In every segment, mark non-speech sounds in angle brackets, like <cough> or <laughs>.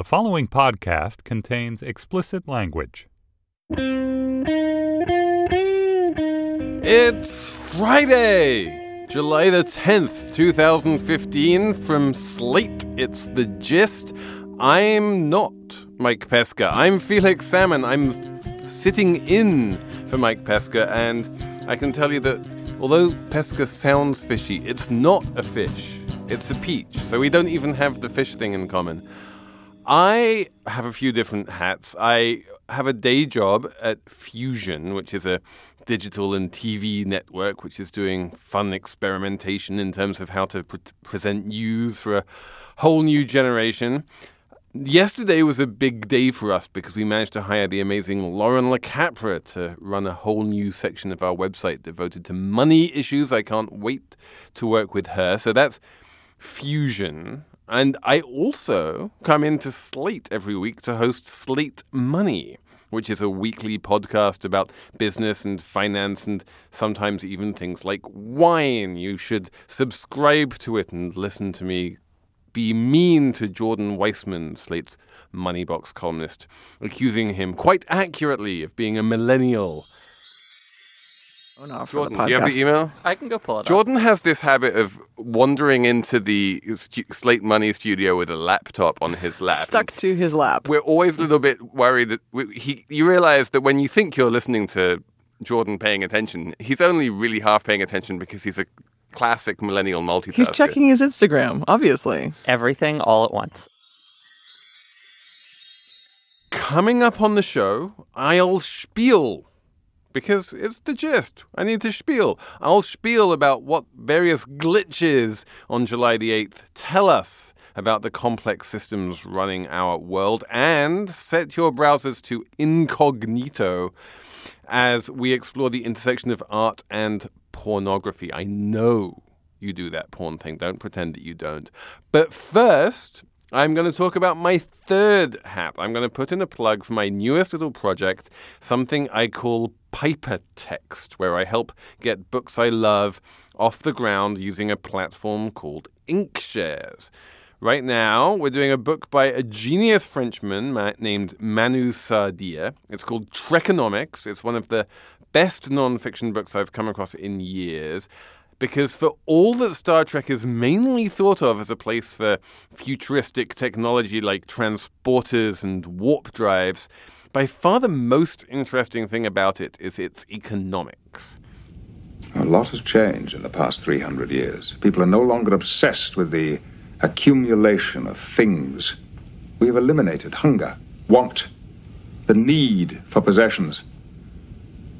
The following podcast contains explicit language. It's Friday, July the 10th, 2015. From Slate, it's The Gist. I'm not Mike Pesca. I'm Felix Salmon. I'm sitting in for Mike Pesca, and I can tell you that although Pesca sounds fishy, it's not a fish. It's a peach, so we don't even have the fish thing in common. I have a few different hats. I have a day job at Fusion, which is a digital and TV network, which is doing fun experimentation in terms of how to pre- present news for a whole new generation. Yesterday was a big day for us because we managed to hire the amazing Lauren LaCapra to run a whole new section of our website devoted to money issues. I can't wait to work with her. So that's Fusion. And I also come into Slate every week to host Slate Money, which is a weekly podcast about business and finance and sometimes even things like wine. You should subscribe to it and listen to me be mean to Jordan Weissmann, Slate's Moneybox columnist, accusing him quite accurately of being a millennial. Oh, no, Jordan, the do you have the email? I can go pull it up. Jordan has this habit of wandering into the stu- Slate Money studio with a laptop on his lap. Stuck to his lap. We're always a little bit worried that we, he. You realize that when you think you're listening to Jordan paying attention, he's only really half paying attention because he's a classic millennial multitasker. He's checking his Instagram, obviously. Everything all at once. Coming up on the show, I'll spiel because it's the gist. I need to spiel. I'll spiel about what various glitches on July the 8th tell us about the complex systems running our world and set your browsers to incognito as we explore the intersection of art and pornography. I know you do that porn thing. Don't pretend that you don't. But first, I'm going to talk about my third hat. I'm going to put in a plug for my newest little project, something I call Piper Text, where I help get books I love off the ground using a platform called Inkshares. Right now, we're doing a book by a genius Frenchman named Manu Saadia. It's called Trekonomics. It's one of the best nonfiction books I've come across in years. Because for all that Star Trek is mainly thought of as a place for futuristic technology like transporters and warp drives, by far the most interesting thing about it is its economics. A lot has changed in the past 300 years. People are no longer obsessed with the accumulation of things. We have eliminated hunger, want, the need for possessions.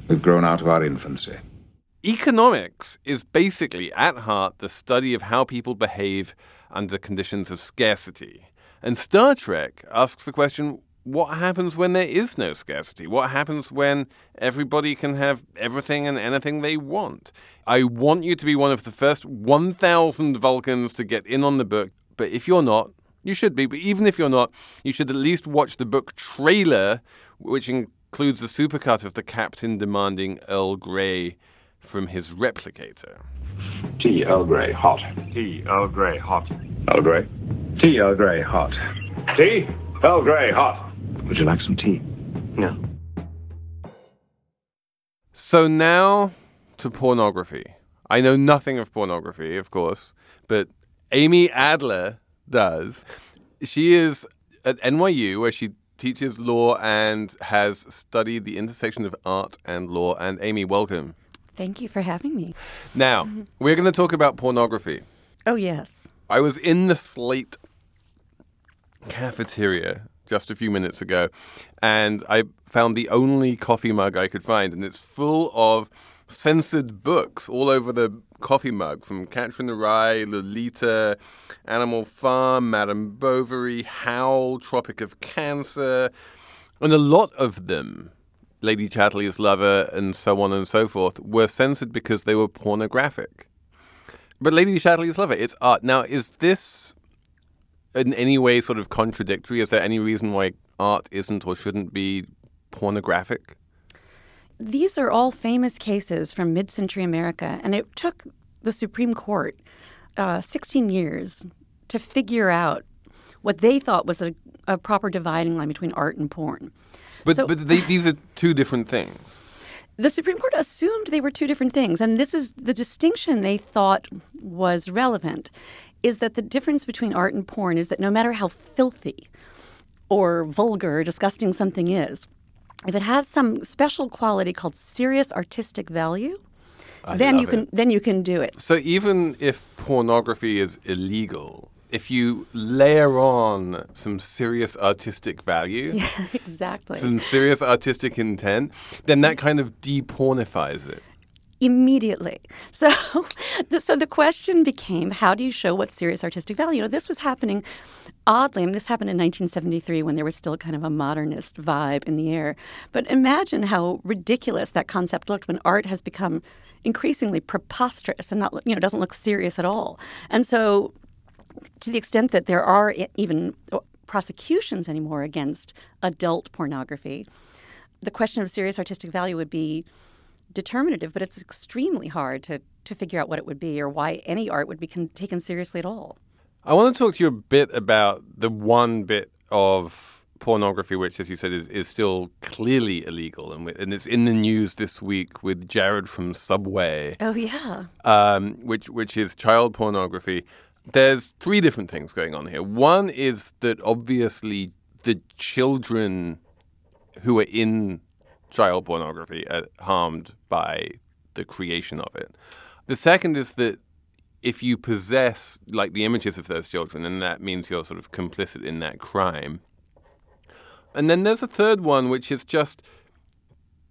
We've grown out of our infancy. Economics is basically, at heart, the study of how people behave under conditions of scarcity. And Star Trek asks the question what happens when there is no scarcity? What happens when everybody can have everything and anything they want? I want you to be one of the first 1,000 Vulcans to get in on the book, but if you're not, you should be. But even if you're not, you should at least watch the book trailer, which includes a supercut of the captain demanding Earl Grey from his replicator. Tea Earl Grey hot. Tea Earl Grey hot. Earl Grey? Tea Earl Grey hot. Tea Earl Grey hot. Would you like some tea? No. So now to pornography. I know nothing of pornography, of course, but Amy Adler does. She is at NYU where she teaches law and has studied the intersection of art and law. And Amy, welcome. Thank you for having me. Now, mm-hmm. we're going to talk about pornography. Oh, yes. I was in the Slate cafeteria just a few minutes ago, and I found the only coffee mug I could find, and it's full of censored books all over the coffee mug from Catcher in the Rye, Lolita, Animal Farm, Madame Bovary, Howl, Tropic of Cancer, and a lot of them. Lady Chatterley's Lover, and so on and so forth, were censored because they were pornographic. But Lady Chatterley's Lover, it's art. Now, is this in any way sort of contradictory? Is there any reason why art isn't or shouldn't be pornographic? These are all famous cases from mid century America, and it took the Supreme Court uh, 16 years to figure out what they thought was a a proper dividing line between art and porn. But So- but they, these are two different things. The Supreme Court assumed they were two different things, and this is the distinction they thought was relevant. Is that the difference between art and porn is that no matter how filthy or vulgar or disgusting something is, if it has some special quality called serious artistic value, then you can it. then you can do it. So even if pornography is illegal, if you layer on some serious artistic value, <laughs> exactly. some serious artistic intent, then that kind of depornifies it. immediately. <laughs> So, the, so the question became, how do you show what serious artistic value? You know, this was happening oddly. I mean, this happened in 1973 when there was still kind of a modernist vibe in the air. But imagine how ridiculous that concept looked when art has become increasingly preposterous and not, you know, doesn't look serious at all. And so, to the extent that there are even prosecutions anymore against adult pornography, the question of serious artistic value would be determinative, but it's extremely hard to, to figure out what it would be or why any art would be con- taken seriously at all. I want to talk to you a bit about the one bit of pornography which, as you said, is, is still clearly illegal, and, and it's in the news this week with Jared from Subway. Oh, yeah. um, which which is child pornography. There's three different things going on here. One is that obviously the children who are in child pornography are harmed by the creation of it. The second is that if you possess like the images of those children, then that means you're sort of complicit in that crime. And then there's a third one, which is just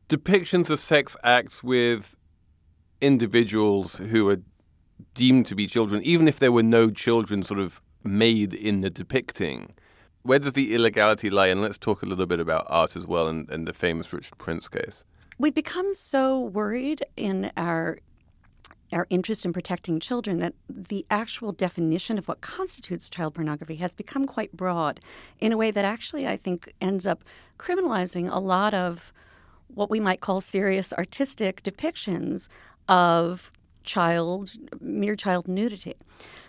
depictions of sex acts with individuals who are deemed to be children, even if there were no children sort of made in the depicting. Where does the illegality lie? And let's talk a little bit about art as well and, and the famous Richard Prince case. We've become so worried in our our interest in protecting children that the actual definition of what constitutes child pornography has become quite broad in a way that actually I think ends up criminalizing a lot of what we might call serious artistic depictions of child mere child nudity.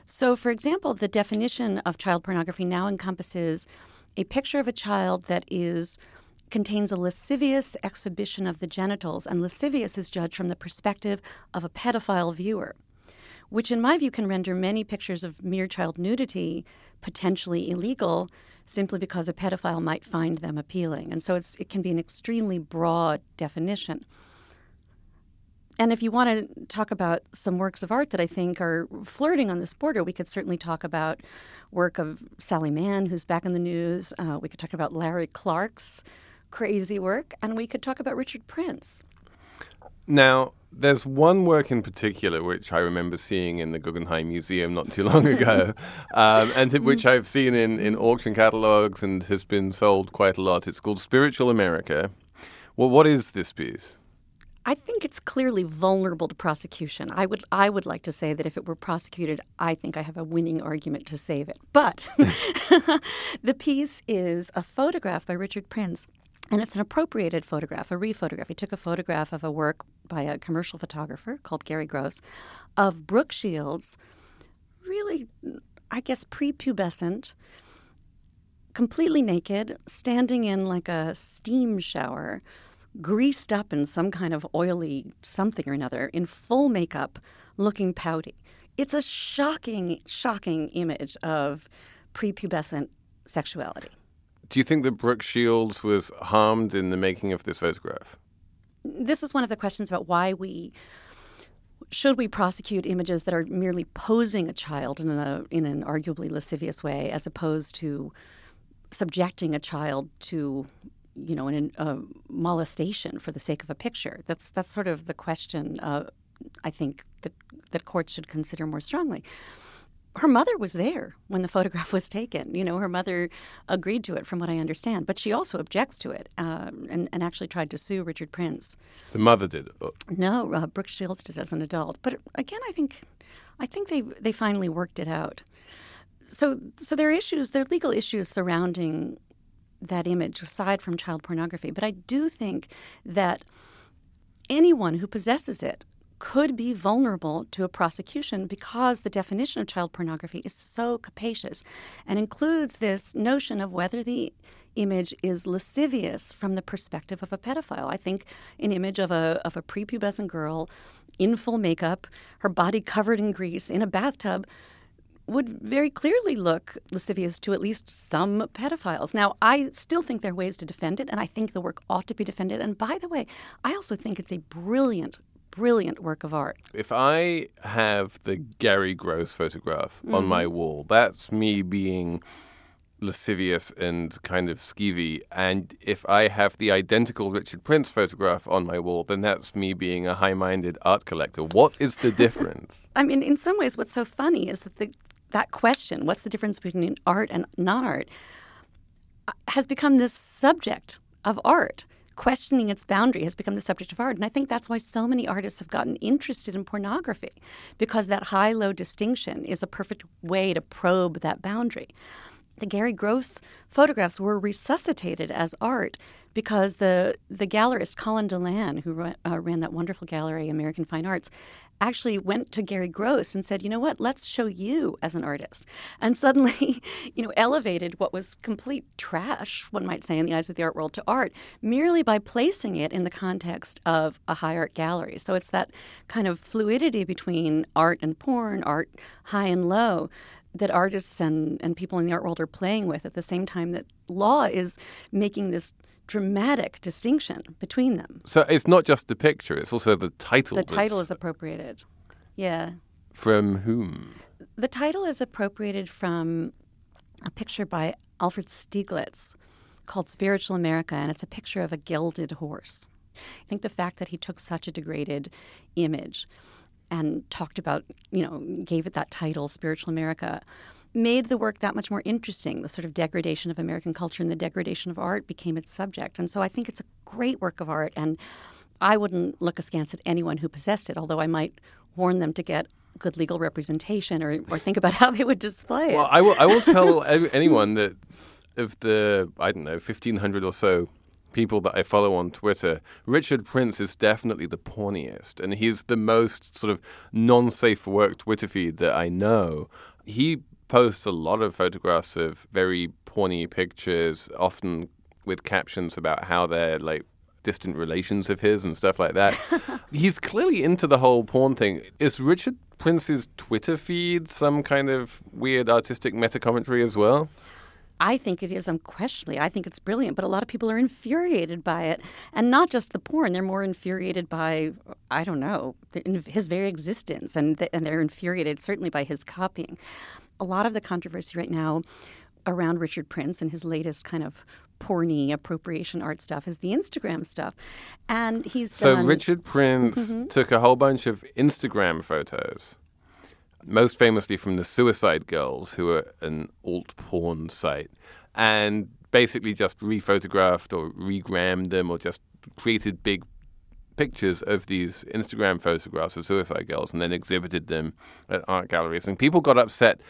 So for example, the definition of child pornography now encompasses a picture of a child that is contains a lascivious exhibition of the genitals, and lascivious is judged from the perspective of a pedophile viewer, which, in my view, can render many pictures of mere child nudity potentially illegal simply because a pedophile might find them appealing. And so it can be an extremely broad definition. And if you want to talk about some works of art that I think are flirting on this border, we could certainly talk about work of Sally Mann, who's back in the news. Uh, we could talk about Larry Clark's crazy work, and we could talk about Richard Prince. Now, there's one work in particular which I remember seeing in the Guggenheim Museum not too long ago, <laughs> um, and which I've seen in, in auction catalogs and has been sold quite a lot. It's called Spiritual America. Well, what is this piece? I think it's clearly vulnerable to prosecution. I would I would like to say that if it were prosecuted, I think I have a winning argument to save it. But <laughs> the piece is a photograph by Richard Prince. And it's an appropriated photograph, a rephotograph. He took a photograph of a work by a commercial photographer called Garry Gross of Brooke Shields, really, I guess, prepubescent, completely naked, standing in like a steam shower, greased up in some kind of oily something or another, in full makeup, looking pouty. It's a shocking, shocking image of prepubescent sexuality. Do you think that Brooke Shields was harmed in the making of this photograph? This is one of the questions about why we should we prosecute images that are merely posing a child in a in an arguably lascivious way, as opposed to subjecting a child to you know an, a molestation for the sake of a picture. That's that's sort of the question. Uh, I think that that courts should consider more strongly. Her mother was there when the <laughs> photograph was taken. You know, her mother agreed to it, from what I understand, but she also objects to it uh, and, and actually tried to sue Richard Prince. The mother did. No, uh, Brooke Shields did as an adult. But again, I think, I think they they finally worked it out. So so there are issues, there are legal issues surrounding that image aside from child pornography. But I do think that anyone who possesses it could be vulnerable to a prosecution because the definition of child pornography is so capacious and includes this notion of whether the image is lascivious from the perspective of a pedophile. I think an image of a of a prepubescent girl in full makeup, her body covered in grease in a bathtub would very clearly look lascivious to at least some pedophiles. Now, I still think there are ways to defend it, and I think the work ought to be defended. And by the way, I also think it's a brilliant, brilliant work of art. If I have the Garry Gross photograph on Mhm. my wall, that's me being lascivious and kind of skeevy. And if I have the identical Richard Prince photograph on my wall, then that's me being a high minded art collector. What is the <laughs> difference? I mean, in some ways, what's so funny is that the, that question, what's the difference between art and non art, has become this subject of art. Questioning its boundary has become the subject of art. And I think that's why so many artists have gotten interested in pornography, because that high low distinction is a perfect way to probe that boundary. The Garry Gross photographs were resuscitated as art because the, the gallerist Colin de Land, who uh, ran that wonderful gallery, American Fine Arts, actually went to Garry Gross and said, you know what, let's show you as an artist. And suddenly, <laughs> you know, elevated what was complete trash, one might say, in the eyes of the art world to art, merely by placing it in the context of a high art gallery. So it's that kind of fluidity between art and porn, art high and low, that artists and, and people in the art world are playing with at the same time that law is making this dramatic distinction between them. So it's not just the picture, it's also the title. The title is appropriated. Yeah. From whom? The title is appropriated from a picture by Alfred Stieglitz called Spiritual America, and it's a picture of a gilded horse. I think the fact that he took such a degraded image and talked about, you know, gave it that title, Spiritual America, made the work that much more interesting. The sort of degradation of American culture and the degradation of art became its subject. And so I think it's a great work of art, and I wouldn't look askance at anyone who possessed it, although I might warn them to get good legal representation or, or think about <laughs> how they would display it. Well, I will, I will tell <laughs> anyone that of the, I don't know, 1,500 or so people that I follow on Twitter, Richard Prince is definitely the porniest. And he's the most sort of non safe for work Twitter feed that I know. He posts a lot of photographs of very porny pictures, often with captions about how they're like distant relations of his and stuff like that. <laughs> He's clearly into the whole porn thing. Is Richard Prince's Twitter feed some kind of weird artistic meta commentary as well? I think it is unquestionably. I think it's brilliant, but a lot of people are infuriated by it, and not just the porn. They're more infuriated by, I don't know, his very existence, and th- and they're infuriated certainly by his copying. A lot of the controversy right now around Richard Prince and his latest kind of porny appropriation art stuff is the Instagram stuff, and he's So done, Richard Prince Mhm. took a whole bunch of Instagram photos, most famously from the Suicide Girls, who are an alt porn site, and basically just rephotographed or regrammed them or just created big pictures of these Instagram photographs of Suicide Girls and then exhibited them at art galleries. And people got upset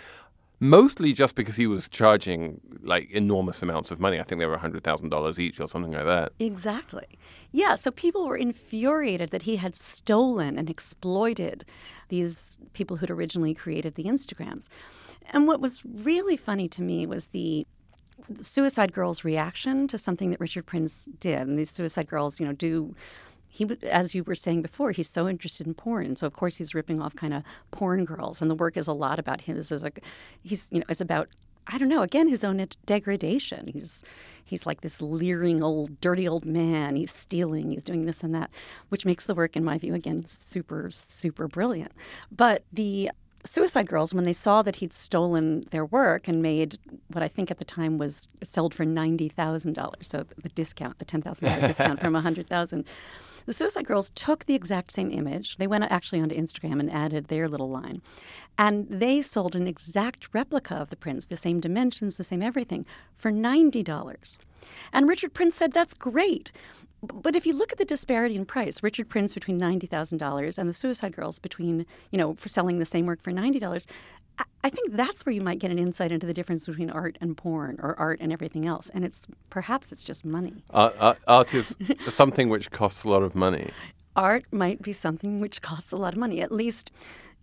mostly just because he was charging like enormous amounts of money. I think they were $100,000 each or something like that. Exactly. Yeah, so people were infuriated that he had stolen and exploited these people who'd originally created the Instagrams. And what was really funny to me was the Suicide Girls' reaction to something that Richard Prince did. And these Suicide Girls, you know, do he as you were saying before he's so interested in porn so of course he's ripping off kind of porn girls and the work is a lot about him is like he's you know is about I don't know. Again, his own degradation. He's he's like this leering old, dirty old man. He's stealing. He's doing this and that, which makes the work, in my view, again, super, super brilliant. But the Suicide Girls, when they saw that he'd stolen their work and made what I think at the time was sold for ninety thousand dollars, so the discount, the ten thousand dollars discount from a hundred thousand. The Suicide Girls took the exact same image. They went actually onto Instagram and added their little line. And they sold an exact replica of the Prince, the same dimensions, the same everything, for $90. And Richard Prince said, that's great. But if you look at the disparity in price, Richard Prince between $90,000 and the Suicide Girls between, you know, for selling the same work for $90, I- think that's where you might get an insight into the difference between art and porn or art and everything else. And it's perhaps it's just money. Art, art, art is <laughs> something which costs a lot of money. art might be something which costs a lot of money, at least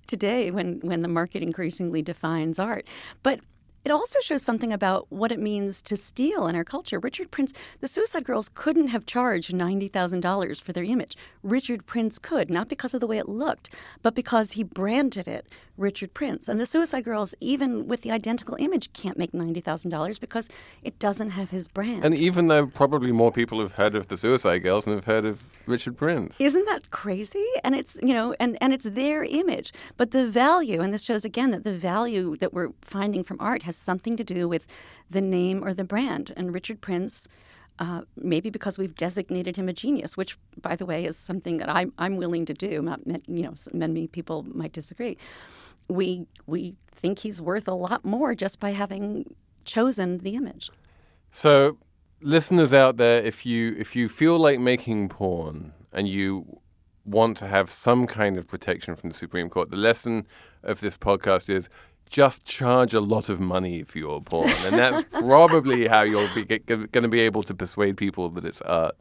today when, when the market increasingly defines art. But it also shows something about what it means to steal in our culture. Richard Prince, the Suicide Girls couldn't have charged $90,000 for their image. Richard Prince could, not because of the way it looked, but because he branded it Richard Prince. And the Suicide Girls, even with the identical image, can't make $90,000 because it doesn't have his brand. And even though probably more people have heard of the Suicide Girls than have heard of Richard Prince. Isn't that crazy? And it's, you know, and, and it's their image. But the value, and this shows again that the value that we're finding from art has something to do with the name or the brand. And Richard Prince, uh, maybe because we've designated him a genius, which, by the way, is something that I'm, I'm willing to do. Not, you know, many people might disagree. We we think he's worth a lot more just by having chosen the image. So, listeners out there, if you if you feel like making porn and you want to have some kind of protection from the Supreme Court, the lesson of this podcast is just charge a lot of money for your porn, and that's <laughs> probably how you'll be going to be able to persuade people that it's art.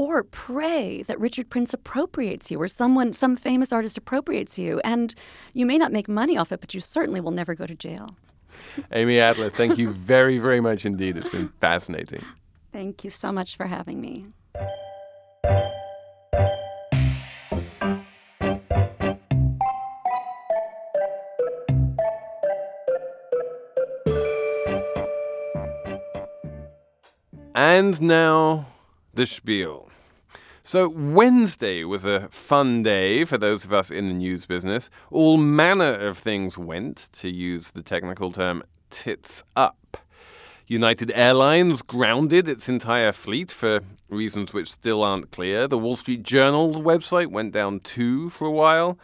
Or pray that Richard Prince appropriates you, or someone, some famous artist appropriates you, and you may not make money off it, but you certainly will never go to jail. <laughs> Amy Adler, thank you very, very much indeed. It's been fascinating. Thank you so much for having me. And now, the spiel. So, Wednesday was a fun day for those of us in the news business. All manner of things went, to use the technical term, tits up. United Airlines grounded its entire fleet for reasons which still aren't clear. The Wall Street Journal's website went down too for a while.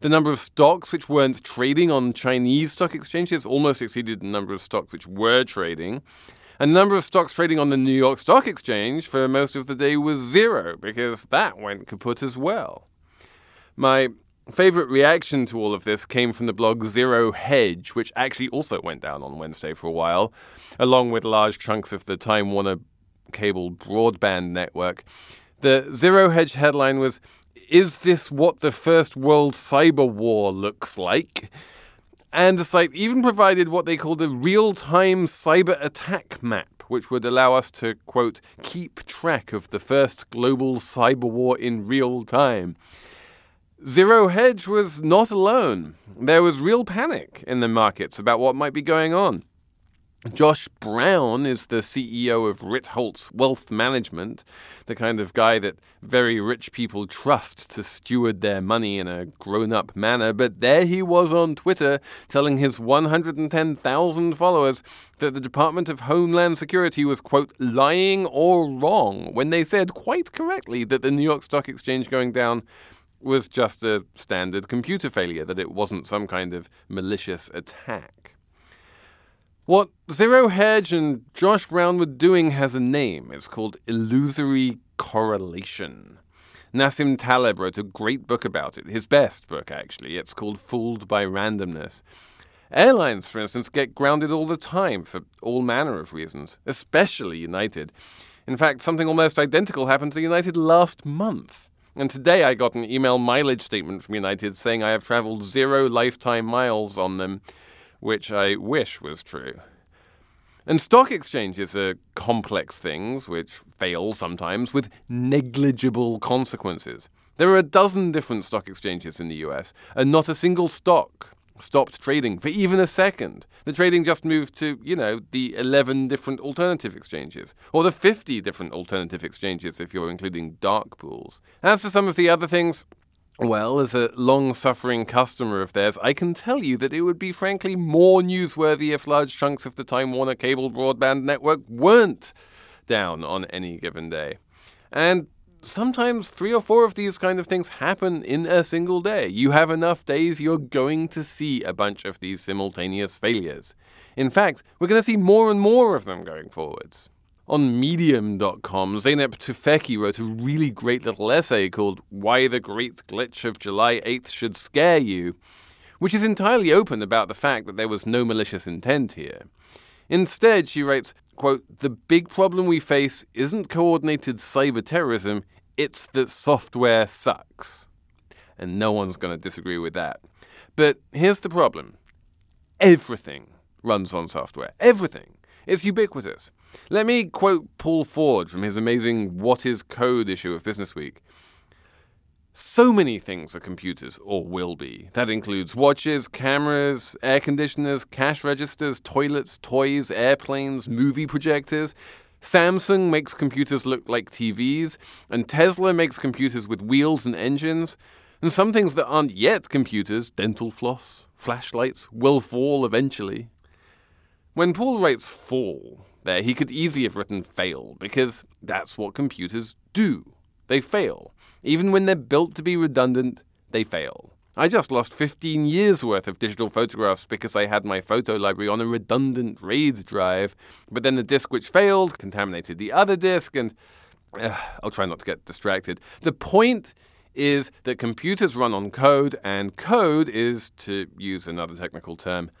The number of stocks which weren't trading on Chinese stock exchanges almost exceeded the number of stocks which were trading. And the number of stocks trading on the New York Stock Exchange for most of the day was zero because that went kaput as well. My favorite reaction to all of this came from the blog Zero Hedge, which actually also went down on Wednesday for a while, along with large chunks of the Time Warner cable broadband network. The Zero Hedge headline was Is this what the First World Cyber War looks like? And the site even provided what they called a real time cyber attack map, which would allow us to, quote, keep track of the first global cyber war in real time. Zero Hedge was not alone. There was real panic in the markets about what might be going on. Josh Brown is the CEO of Ritholtz Wealth Management, the kind of guy that very rich people trust to steward their money in a grown up manner. But there he was on Twitter telling his 110,000 followers that the Department of Homeland Security was, quote, lying or wrong when they said quite correctly that the New York Stock Exchange going down was just a standard computer failure, that it wasn't some kind of malicious attack. What Zero Hedge and Josh Brown were doing has a name. It's called illusory correlation. Nassim Taleb wrote a great book about it, his best book, actually. It's called Fooled by Randomness. Airlines, for instance, get grounded all the time for all manner of reasons, especially United. In fact, something almost identical happened to United last month. And today I got an email mileage statement from United saying I have traveled zero lifetime miles on them which I wish was true. And stock exchanges are complex things which fail sometimes with negligible consequences. There are a dozen different stock exchanges in the US, and not a single stock stopped trading for even a second. The trading just moved to, you know, the 11 different alternative exchanges, or the 50 different alternative exchanges if you're including dark pools. As for some of the other things, well, as a long suffering customer of theirs, I can tell you that it would be frankly more newsworthy if large chunks of the Time Warner cable broadband network weren't down on any given day. And sometimes three or four of these kind of things happen in a single day. You have enough days, you're going to see a bunch of these simultaneous failures. In fact, we're going to see more and more of them going forwards. On Medium.com, Zeynep Tufekci wrote a really great little essay called Why the Great Glitch of July 8th Should Scare You, which is entirely open about the fact that there was no malicious intent here. Instead, she writes, quote, The big problem we face isn't coordinated cyber terrorism, it's that software sucks. And no one's going to disagree with that. But here's the problem everything runs on software. Everything. It's ubiquitous. Let me quote Paul Ford from his amazing What is Code issue of Business Week. So many things are computers, or will be. That includes watches, cameras, air conditioners, cash registers, toilets, toys, airplanes, movie projectors. Samsung makes computers look like TVs, and Tesla makes computers with wheels and engines. And some things that aren't yet computers, dental floss, flashlights, will fall eventually. When Paul writes fall there, he could easily have written fail, because that's what computers do. They fail. Even when they're built to be redundant, they fail. I just lost 15 years worth of digital photographs because I had my photo library on a redundant RAID drive, but then the disk which failed contaminated the other disk, and uh, I'll try not to get distracted. The point is that computers run on code, and code is, to use another technical term,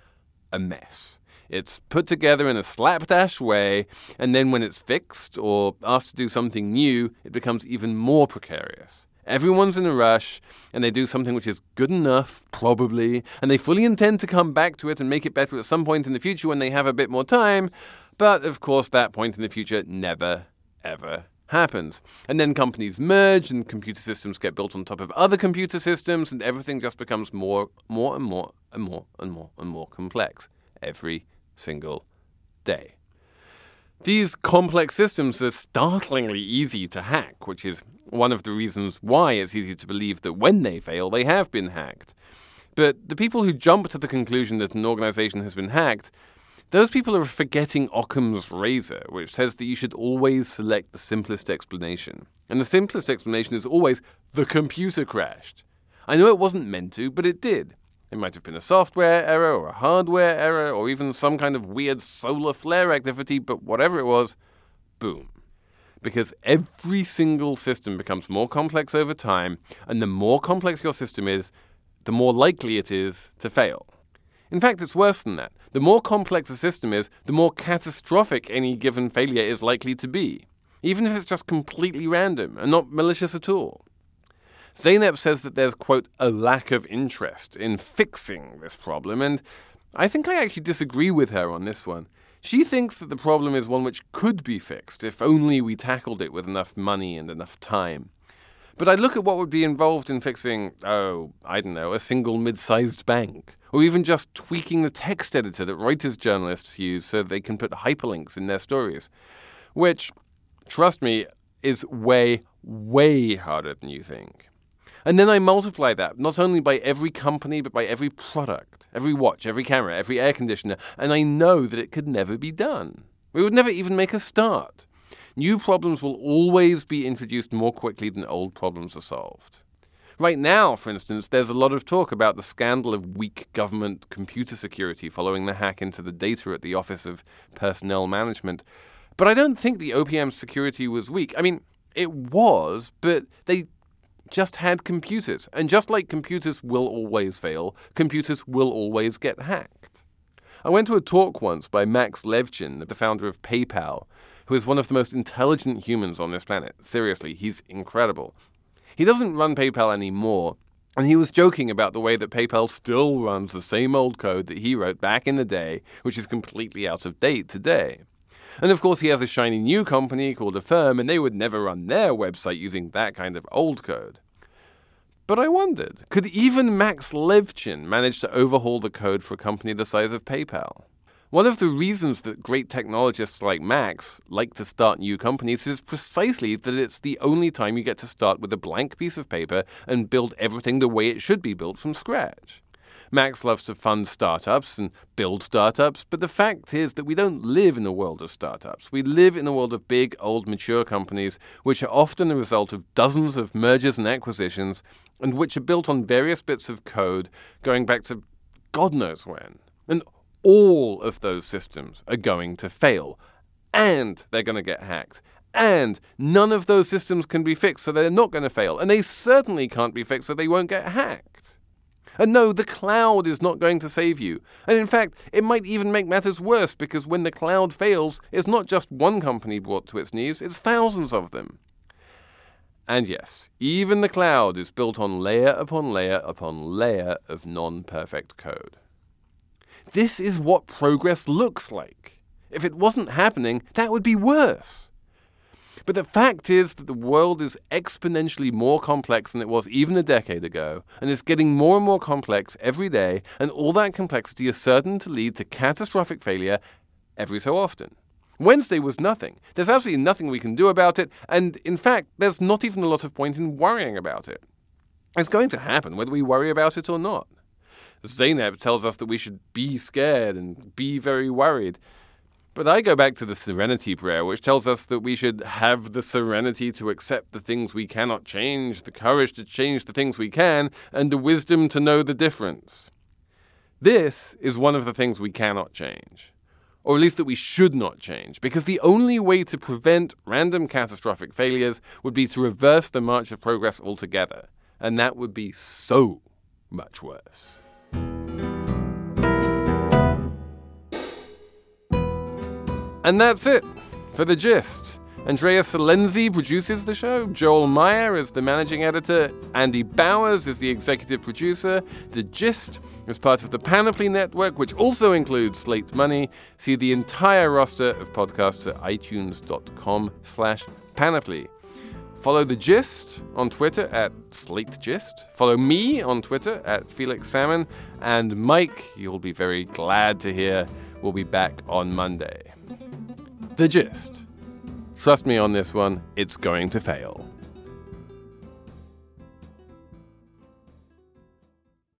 a mess. It's put together in a slapdash way, and then when it's fixed or asked to do something new, it becomes even more precarious. Everyone's in a rush, and they do something which is good enough, probably, and they fully intend to come back to it and make it better at some point in the future when they have a bit more time. But of course, that point in the future never, ever happens. And then companies merge, and computer systems get built on top of other computer systems, and everything just becomes more, more and more and more and more and more complex every single day. These complex systems are startlingly easy to hack, which is one of the reasons why it's easy to believe that when they fail, they have been hacked. But the people who jump to the conclusion that an organization has been hacked, those people are forgetting Occam's razor, which says that you should always select the simplest explanation. And the simplest explanation is always the computer crashed. I know it wasn't meant to, but it did. It might have been a software error or a hardware error or even some kind of weird solar flare activity, but whatever it was, boom. Because every single system becomes more complex over time, and the more complex your system is, the more likely it is to fail. In fact, it's worse than that. The more complex a system is, the more catastrophic any given failure is likely to be, even if it's just completely random and not malicious at all. Zeynep says that there's, quote, a lack of interest in fixing this problem, and I think I actually disagree with her on this one. She thinks that the problem is one which could be fixed if only we tackled it with enough money and enough time. But I look at what would be involved in fixing, oh, I don't know, a single mid sized bank, or even just tweaking the text editor that Reuters journalists use so they can put hyperlinks in their stories, which, trust me, is way, way harder than you think. And then I multiply that not only by every company, but by every product, every watch, every camera, every air conditioner, and I know that it could never be done. We would never even make a start. New problems will always be introduced more quickly than old problems are solved. Right now, for instance, there's a lot of talk about the scandal of weak government computer security following the hack into the data at the Office of Personnel Management. But I don't think the OPM security was weak. I mean, it was, but they just had computers. And just like computers will always fail, computers will always get hacked. I went to a talk once by Max Levchin, the founder of PayPal, who is one of the most intelligent humans on this planet. Seriously, he's incredible. He doesn't run PayPal anymore, and he was joking about the way that PayPal still runs the same old code that he wrote back in the day, which is completely out of date today. And of course, he has a shiny new company called Affirm, and they would never run their website using that kind of old code. But I wondered, could even Max Levchin manage to overhaul the code for a company the size of PayPal? One of the reasons that great technologists like Max like to start new companies is precisely that it's the only time you get to start with a blank piece of paper and build everything the way it should be built from scratch. Max loves to fund startups and build startups, but the fact is that we don't live in a world of startups. We live in a world of big, old, mature companies, which are often the result of dozens of mergers and acquisitions, and which are built on various bits of code going back to God knows when. And all of those systems are going to fail, and they're going to get hacked. And none of those systems can be fixed, so they're not going to fail. And they certainly can't be fixed, so they won't get hacked. And no, the cloud is not going to save you. And in fact, it might even make matters worse because when the cloud fails, it's not just one company brought to its knees, it's thousands of them. And yes, even the cloud is built on layer upon layer upon layer of non perfect code. This is what progress looks like. If it wasn't happening, that would be worse. But the fact is that the world is exponentially more complex than it was even a decade ago, and it's getting more and more complex every day, and all that complexity is certain to lead to catastrophic failure every so often. Wednesday was nothing. There's absolutely nothing we can do about it, and in fact, there's not even a lot of point in worrying about it. It's going to happen whether we worry about it or not. Zeynep tells us that we should be scared and be very worried. But I go back to the serenity prayer, which tells us that we should have the serenity to accept the things we cannot change, the courage to change the things we can, and the wisdom to know the difference. This is one of the things we cannot change or at least that we should not change, because the only way to prevent random catastrophic failures would be to reverse the march of progress altogether, and that would be so much worse. And that's it for the gist. Andrea Silenzi produces the show. Joel Meyer is the managing editor. Andy Bowers is the executive producer. The Gist is part of the Panoply Network, which also includes Slate Money. See the entire roster of podcasts at itunes.com slash panoply. Follow The Gist on Twitter at Slate Gist. Follow me on Twitter at Felix Salmon. And Mike, you'll be very glad to hear, will be back on Monday. The Gist Trust me on this one, it's going to fail.